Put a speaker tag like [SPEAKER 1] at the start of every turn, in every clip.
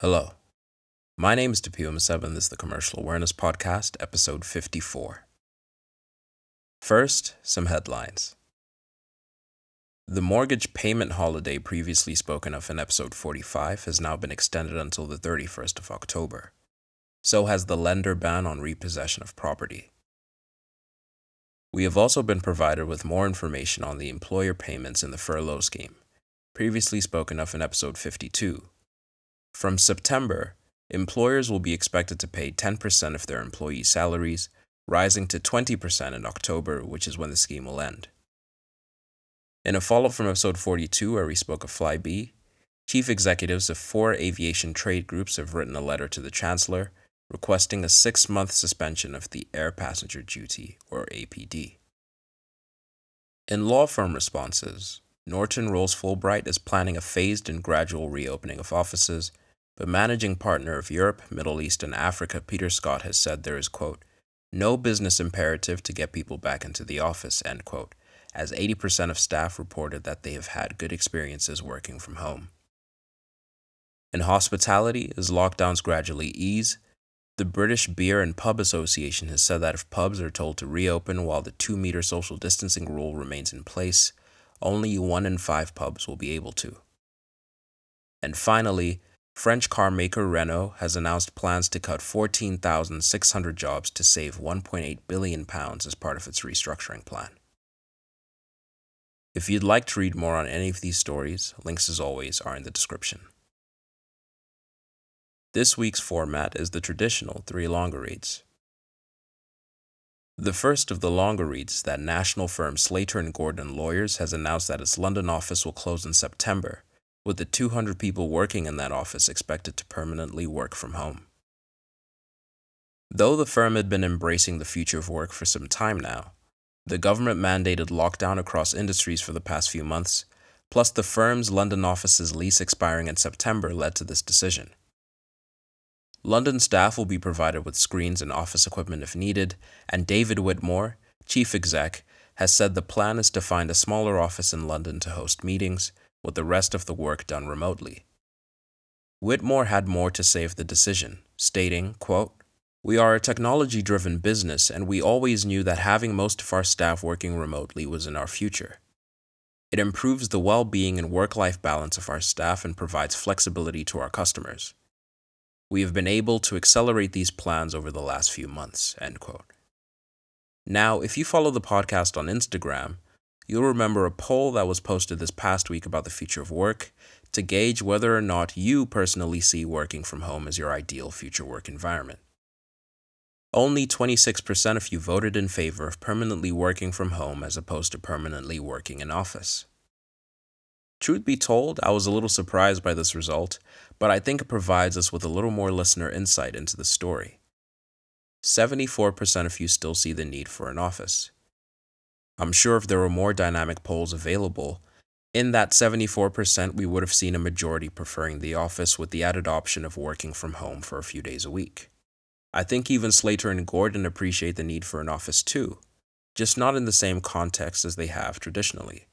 [SPEAKER 1] Hello. My name is Tapiwa Seven. This is the Commercial Awareness Podcast, episode 54. First, some headlines. The mortgage payment holiday previously spoken of in episode 45 has now been extended until the 31st of October. So has the lender ban on repossession of property. We have also been provided with more information on the employer payments in the furlough scheme, previously spoken of in episode 52. From September, employers will be expected to pay 10% of their employees' salaries, rising to 20% in October, which is when the scheme will end. In a follow up from episode 42, where we spoke of Flybe, chief executives of four aviation trade groups have written a letter to the Chancellor requesting a six month suspension of the Air Passenger Duty, or APD. In law firm responses, Norton Rose Fulbright is planning a phased and gradual reopening of offices, but managing partner of Europe, Middle East, and Africa, Peter Scott, has said there is, quote, no business imperative to get people back into the office, end quote, as 80% of staff reported that they have had good experiences working from home. In hospitality, as lockdowns gradually ease, the British Beer and Pub Association has said that if pubs are told to reopen while the two meter social distancing rule remains in place, only one in five pubs will be able to. And finally, French car maker Renault has announced plans to cut 14,600 jobs to save 1.8 billion pounds as part of its restructuring plan. If you'd like to read more on any of these stories, links as always are in the description. This week's format is the traditional three longer reads. The first of the longer reads that national firm Slater and Gordon Lawyers has announced that its London office will close in September, with the 200 people working in that office expected to permanently work from home. Though the firm had been embracing the future of work for some time now, the government mandated lockdown across industries for the past few months, plus the firm's London office's lease expiring in September led to this decision. London staff will be provided with screens and office equipment if needed, and David Whitmore, chief exec, has said the plan is to find a smaller office in London to host meetings, with the rest of the work done remotely. Whitmore had more to say of the decision, stating, quote, we are a technology driven business, and we always knew that having most of our staff working remotely was in our future. It improves the well being and work life balance of our staff and provides flexibility to our customers. We have been able to accelerate these plans over the last few months. End quote. Now, if you follow the podcast on Instagram, you'll remember a poll that was posted this past week about the future of work to gauge whether or not you personally see working from home as your ideal future work environment. Only 26% of you voted in favor of permanently working from home as opposed to permanently working in office. Truth be told, I was a little surprised by this result, but I think it provides us with a little more listener insight into the story. 74% of you still see the need for an office. I'm sure if there were more dynamic polls available, in that 74%, we would have seen a majority preferring the office with the added option of working from home for a few days a week. I think even Slater and Gordon appreciate the need for an office too, just not in the same context as they have traditionally.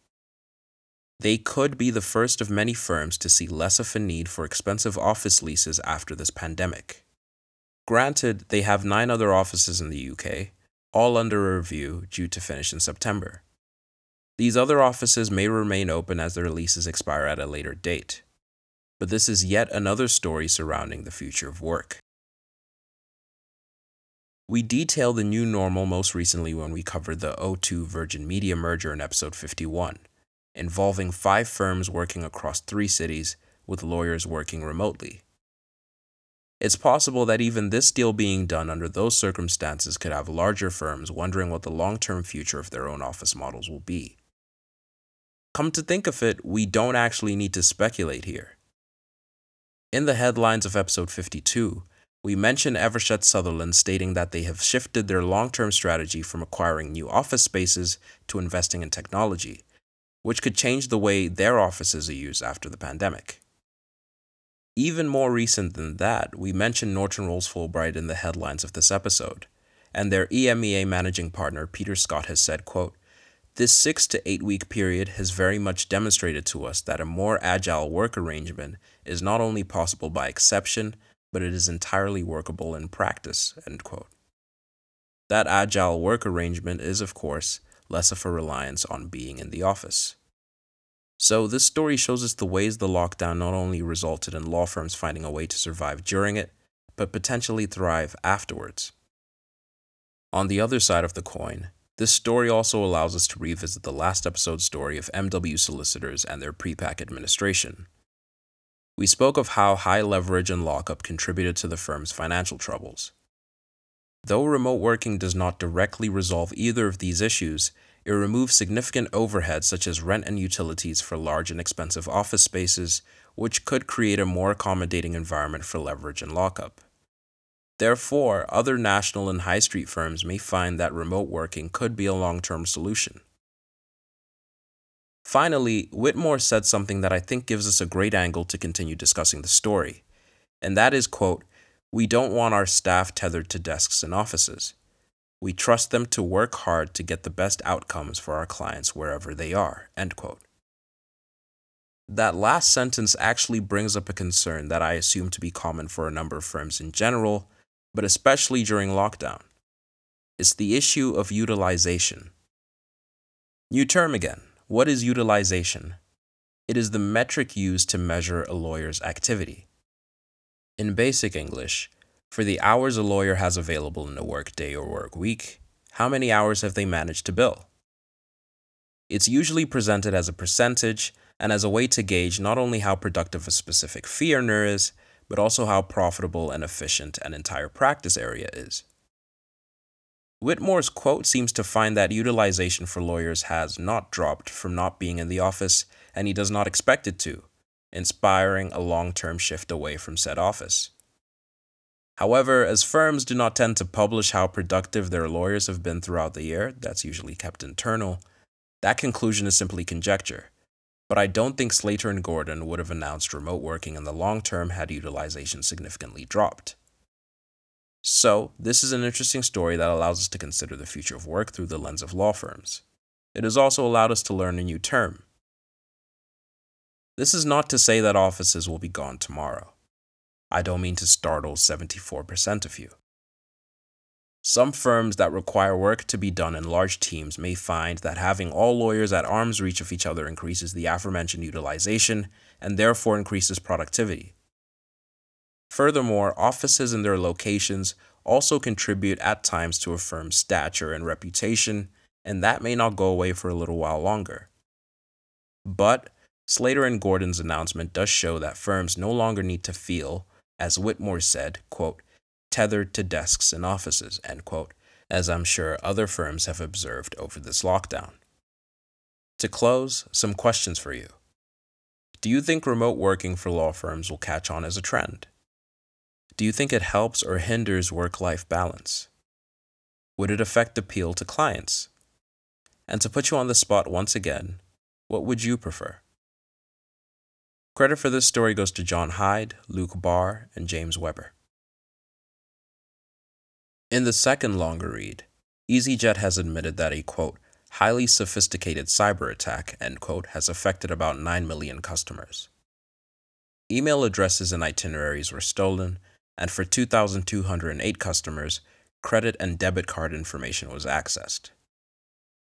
[SPEAKER 1] They could be the first of many firms to see less of a need for expensive office leases after this pandemic. Granted, they have nine other offices in the UK, all under review due to finish in September. These other offices may remain open as their leases expire at a later date. But this is yet another story surrounding the future of work. We detailed the new normal most recently when we covered the O2 Virgin Media merger in episode 51, involving five firms working across three cities with lawyers working remotely. It's possible that even this deal being done under those circumstances could have larger firms wondering what the long term future of their own office models will be. Come to think of it, we don't actually need to speculate here. In the headlines of episode 52, we mention Eversheds Sutherland stating that they have shifted their long term strategy from acquiring new office spaces to investing in technology, which could change the way their offices are used after the pandemic. Even more recent than that, we mentioned Norton Rose Fulbright in the headlines of this episode, and their EMEA managing partner Peter Scott has said, quote, This six to eight week period has very much demonstrated to us that a more agile work arrangement is not only possible by exception, but it is entirely workable in practice. End quote. That agile work arrangement is, of course, less of a reliance on being in the office. So, this story shows us the ways the lockdown not only resulted in law firms finding a way to survive during it, but potentially thrive afterwards. On the other side of the coin, this story also allows us to revisit the last episode's story of MW solicitors and their prepack administration. We spoke of how high leverage and lockup contributed to the firm's financial troubles. Though remote working does not directly resolve either of these issues, it removes significant overhead such as rent and utilities for large and expensive office spaces, which could create a more accommodating environment for leverage and lockup. Therefore, other national and high street firms may find that remote working could be a long term solution. Finally, Whitmore said something that I think gives us a great angle to continue discussing the story, and that is quote, we don't want our staff tethered to desks and offices. We trust them to work hard to get the best outcomes for our clients wherever they are. End quote. That last sentence actually brings up a concern that I assume to be common for a number of firms in general, but especially during lockdown. It's the issue of utilization. New term again. What is utilization? It is the metric used to measure a lawyer's activity. In basic English, for the hours a lawyer has available in a workday or work week, how many hours have they managed to bill? It's usually presented as a percentage and as a way to gauge not only how productive a specific fee earner is, but also how profitable and efficient an entire practice area is. Whitmore's quote seems to find that utilization for lawyers has not dropped from not being in the office, and he does not expect it to, inspiring a long term shift away from said office. However, as firms do not tend to publish how productive their lawyers have been throughout the year, that's usually kept internal, that conclusion is simply conjecture but I don't think Slater and Gordon would have announced remote working in the long term had utilization significantly dropped. So, this is an interesting story that allows us to consider the future of work through the lens of law firms. It has also allowed us to learn a new term. This is not to say that offices will be gone tomorrow. I don't mean to startle 74% of you. Some firms that require work to be done in large teams may find that having all lawyers at arm's reach of each other increases the aforementioned utilization and therefore increases productivity. Furthermore, offices and their locations also contribute at times to a firm's stature and reputation, and that may not go away for a little while longer. But Slater and Gordon's announcement does show that firms no longer need to feel, as Whitmore said, quote, tethered to desks and offices, end quote, as I'm sure other firms have observed over this lockdown. To close, some questions for you. Do you think remote working for law firms will catch on as a trend? Do you think it helps or hinders work life balance? Would it affect appeal to clients? And to put you on the spot once again, what would you prefer? Credit for this story goes to John Hyde, Luke Barr, and James Weber. In the second longer read, EasyJet has admitted that a quote, highly sophisticated cyber attack, end quote, has affected about 9 million customers. Email addresses and itineraries were stolen, and for 2,208 customers, credit and debit card information was accessed.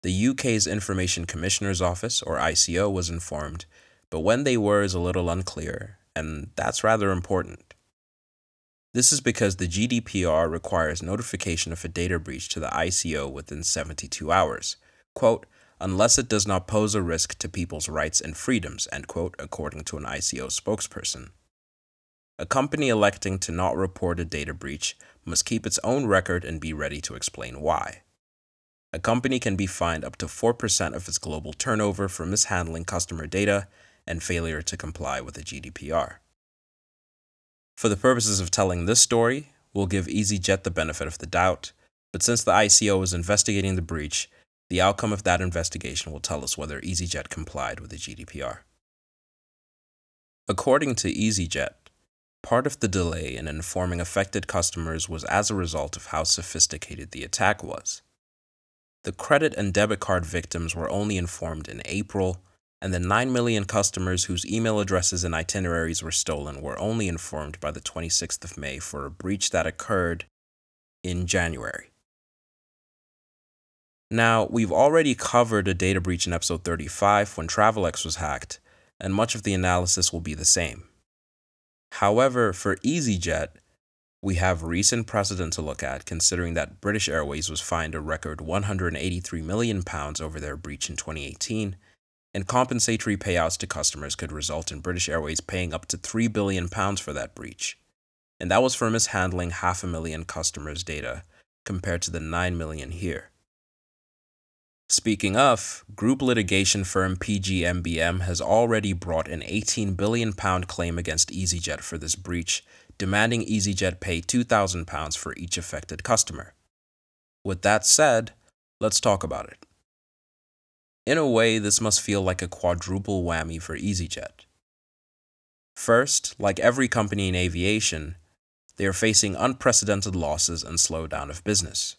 [SPEAKER 1] The UK's Information Commissioner's Office, or ICO, was informed, but when they were is a little unclear, and that's rather important. This is because the GDPR requires notification of a data breach to the ICO within 72 hours, quote, unless it does not pose a risk to people's rights and freedoms, end quote, according to an ICO spokesperson. A company electing to not report a data breach must keep its own record and be ready to explain why. A company can be fined up to 4% of its global turnover for mishandling customer data and failure to comply with the GDPR. For the purposes of telling this story, we'll give EasyJet the benefit of the doubt, but since the ICO is investigating the breach, the outcome of that investigation will tell us whether EasyJet complied with the GDPR. According to EasyJet, part of the delay in informing affected customers was as a result of how sophisticated the attack was. the credit and debit card victims were only informed in April, and the 9 million customers whose email addresses and itineraries were stolen were only informed by the 26th of May for a breach that occurred in January. Now, we've already covered a data breach in episode 35 when Travelex was hacked, and much of the analysis will be the same. However, for EasyJet, we have recent precedent to look at considering that British Airways was fined a record 183 million pounds over their breach in 2018 and compensatory payouts to customers could result in British Airways paying up to 3 billion pounds for that breach. And that was for mishandling half a million customers' data compared to the 9 million here. Speaking of, group litigation firm PGMBM has already brought an 18 billion pound claim against EasyJet for this breach, demanding EasyJet pay 2000 pounds for each affected customer. With that said, let's talk about it. In a way, this must feel like a quadruple whammy for EasyJet. First, like every company in aviation, they are facing unprecedented losses and slowdown of business.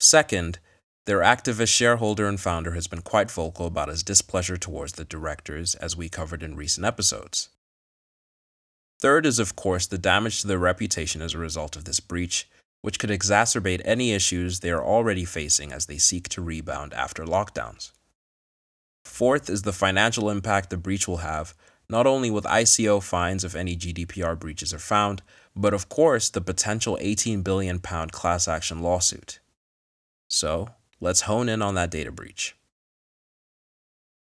[SPEAKER 1] Second, their activist shareholder and founder has been quite vocal about his displeasure towards the directors, as we covered in recent episodes. Third is, of course, the damage to their reputation as a result of this breach, which could exacerbate any issues they are already facing as they seek to rebound after lockdowns. Fourth is the financial impact the breach will have, not only with ICO fines if any GDPR breaches are found, but of course the potential 18 billion pound class action lawsuit. So, let's hone in on that data breach.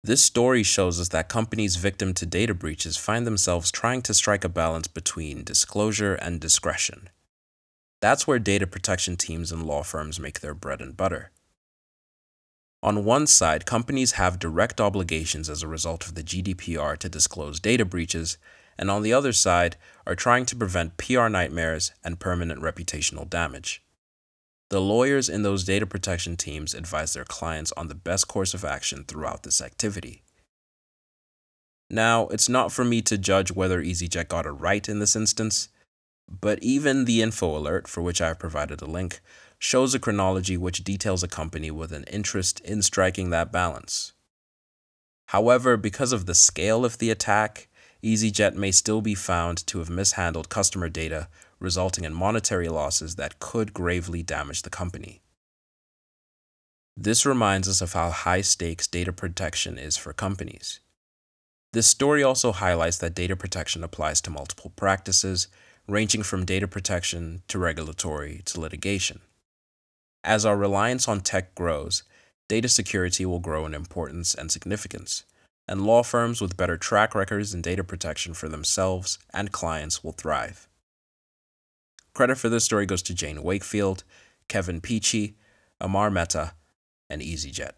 [SPEAKER 1] This story shows us that companies victim to data breaches find themselves trying to strike a balance between disclosure and discretion. That's where data protection teams and law firms make their bread and butter. On one side, companies have direct obligations as a result of the GDPR to disclose data breaches, and on the other side, are trying to prevent PR nightmares and permanent reputational damage. The lawyers in those data protection teams advise their clients on the best course of action throughout this activity. Now, it's not for me to judge whether EasyJet got it right in this instance, but even the info alert, for which I have provided a link, shows a chronology which details a company with an interest in striking that balance. However, because of the scale of the attack, EasyJet may still be found to have mishandled customer data resulting in monetary losses that could gravely damage the company. This reminds us of how high stakes data protection is for companies. This story also highlights that data protection applies to multiple practices, ranging from data protection to regulatory to litigation. As our reliance on tech grows, data security will grow in importance and significance, and law firms with better track records in data protection for themselves and clients will thrive. Credit for this story goes to Jane Wakefield, Kevin Peachey, Amar Mehta, and EasyJet.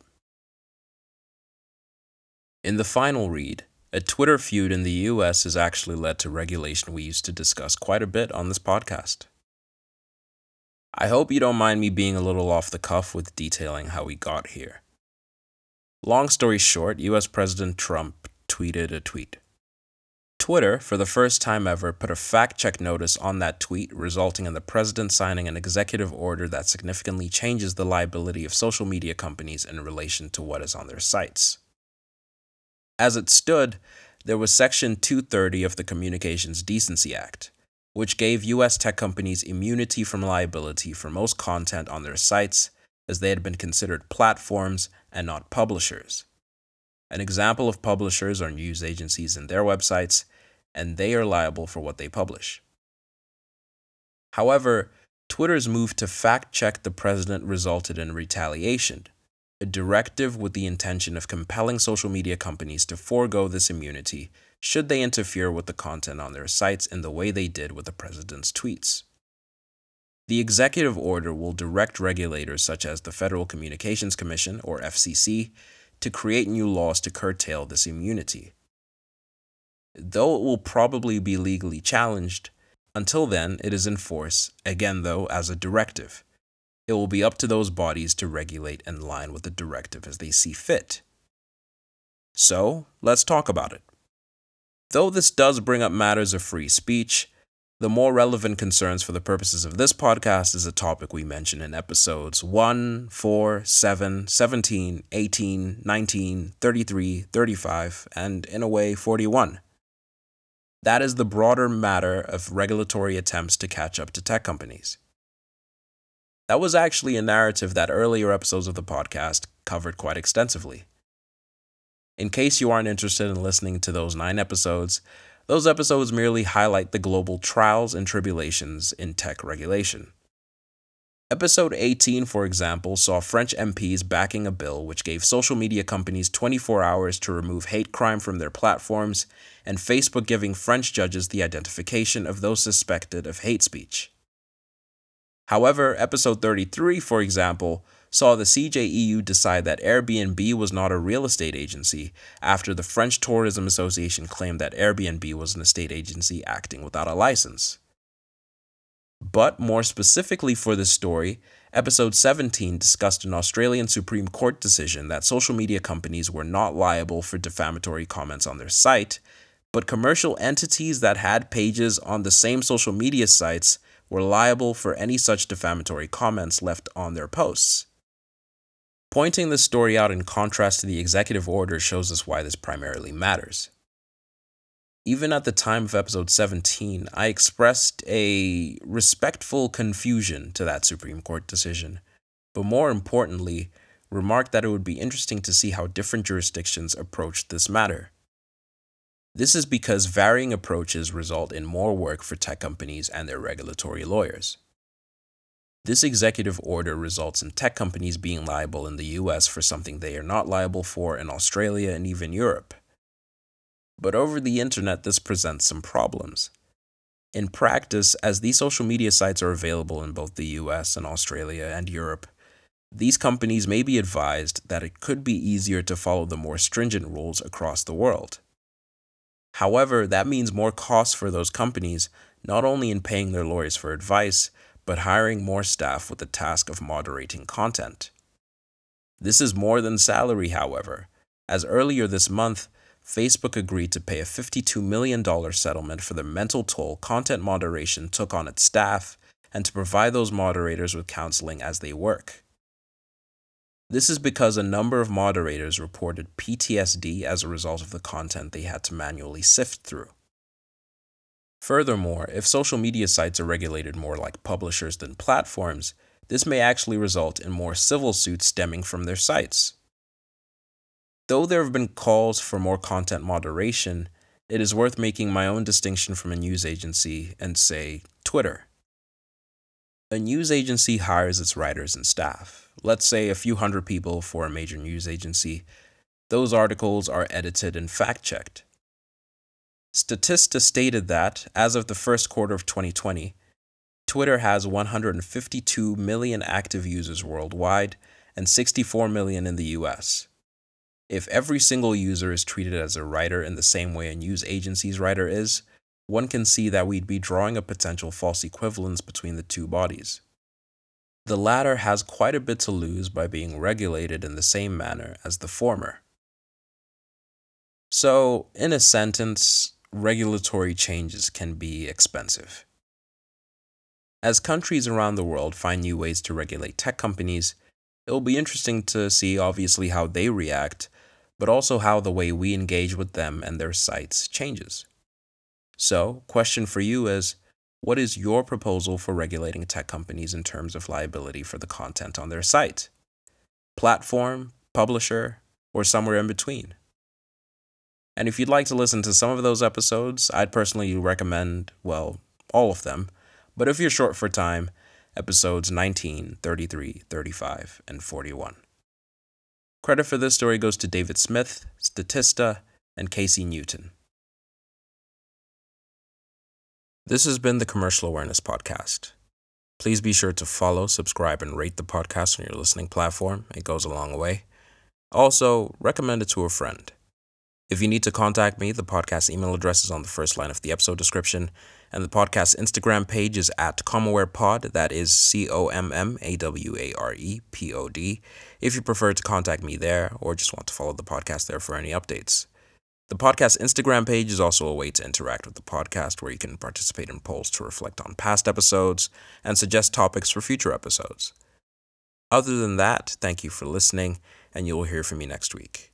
[SPEAKER 1] In the final read, a Twitter feud in the US has actually led to regulation we used to discuss quite a bit on this podcast. I hope you don't mind me being a little off the cuff with detailing how we got here. Long story short, US President Trump tweeted a tweet. Twitter, for the first time ever, put a fact check notice on that tweet, resulting in the president signing an executive order that significantly changes the liability of social media companies in relation to what is on their sites. As it stood, there was Section 230 of the Communications Decency Act, which gave U.S. tech companies immunity from liability for most content on their sites, as they had been considered platforms and not publishers. An example of publishers are news agencies and their websites, and they are liable for what they publish. However, Twitter's move to fact check the president resulted in retaliation, a directive with the intention of compelling social media companies to forego this immunity should they interfere with the content on their sites in the way they did with the president's tweets. The executive order will direct regulators such as the Federal Communications Commission, or FCC, to create new laws to curtail this immunity. Though it will probably be legally challenged, until then it is in force, again, though, as a directive. It will be up to those bodies to regulate in line with the directive as they see fit. So, let's talk about it. Though this does bring up matters of free speech, The more relevant concerns for the purposes of this podcast is a topic we mention in episodes 1, 4, 7, 17, 18, 19, 33, 35, and in a way 41. That is the broader matter of regulatory attempts to catch up to tech companies. That was actually a narrative that earlier episodes of the podcast covered quite extensively. In case you aren't interested in listening to those nine episodes, those episodes merely highlight the global trials and tribulations in tech regulation. Episode 18, for example, saw French MPs backing a bill which gave social media companies 24 hours to remove hate crime from their platforms, and Facebook giving French judges the identification of those suspected of hate speech. However, episode 33, for example, saw the CJEU decide that Airbnb was not a real estate agency after the French Tourism Association claimed that Airbnb was an estate agency acting without a license. But more specifically for this story, episode 17 discussed an Australian Supreme Court decision that social media companies were not liable for defamatory comments on their site, but commercial entities that had pages on the same social media sites were liable for any such defamatory comments left on their posts. Pointing this story out in contrast to the executive order shows us why this primarily matters. Even at the time of episode 17, I expressed a respectful confusion to that Supreme Court decision, but more importantly, remarked that it would be interesting to see how different jurisdictions approached this matter. This is because varying approaches result in more work for tech companies and their regulatory lawyers. This executive order results in tech companies being liable in the US for something they are not liable for in Australia and even Europe. But over the internet, this presents some problems. In practice, as these social media sites are available in both the US and Australia and Europe, these companies may be advised that it could be easier to follow the more stringent rules across the world. However, that means more costs for those companies, not only in paying their lawyers for advice, but hiring more staff with the task of moderating content. This is more than salary, however, as earlier this month, Facebook agreed to pay a $52 million settlement for the mental toll content moderation took on its staff and to provide those moderators with counseling as they work. This is because a number of moderators reported PTSD as a result of the content they had to manually sift through. Furthermore, if social media sites are regulated more like publishers than platforms, this may actually result in more civil suits stemming from their sites. Though there have been calls for more content moderation, it is worth making my own distinction from a news agency and say Twitter. A news agency hires its writers and staff, let's say a few hundred people for a major news agency. Those articles are edited and fact checked. Statista stated that, as of the first quarter of 2020, Twitter has 152 million active users worldwide and 64 million in the US. If every single user is treated as a writer in the same way a news agency's writer is, one can see that we'd be drawing a potential false equivalence between the two bodies. The latter has quite a bit to lose by being regulated in the same manner as the former. So, in a sentence, regulatory changes can be expensive. As countries around the world find new ways to regulate tech companies, it will be interesting to see obviously how they react, but also how the way we engage with them and their sites changes. So, question for you is what is your proposal for regulating tech companies in terms of liability for the content on their site? Platform, publisher, or somewhere in between? And if you'd like to listen to some of those episodes, I'd personally recommend, well, all of them. But if you're short for time, episodes 19, 33, 35, and 41. Credit for this story goes to David Smith, Statista, and Casey Newton. This has been the Commercial Awareness Podcast. Please be sure to follow, subscribe, and rate the podcast on your listening platform. It goes a long way. Also, recommend it to a friend. If you need to contact me, the podcast email address is on the first line of the episode description, and the podcast Instagram page is at CommawarePod. That is C O M M A W A R E P O D. If you prefer to contact me there or just want to follow the podcast there for any updates. The podcast Instagram page is also a way to interact with the podcast where you can participate in polls to reflect on past episodes and suggest topics for future episodes. Other than that, thank you for listening, and you will hear from me next week.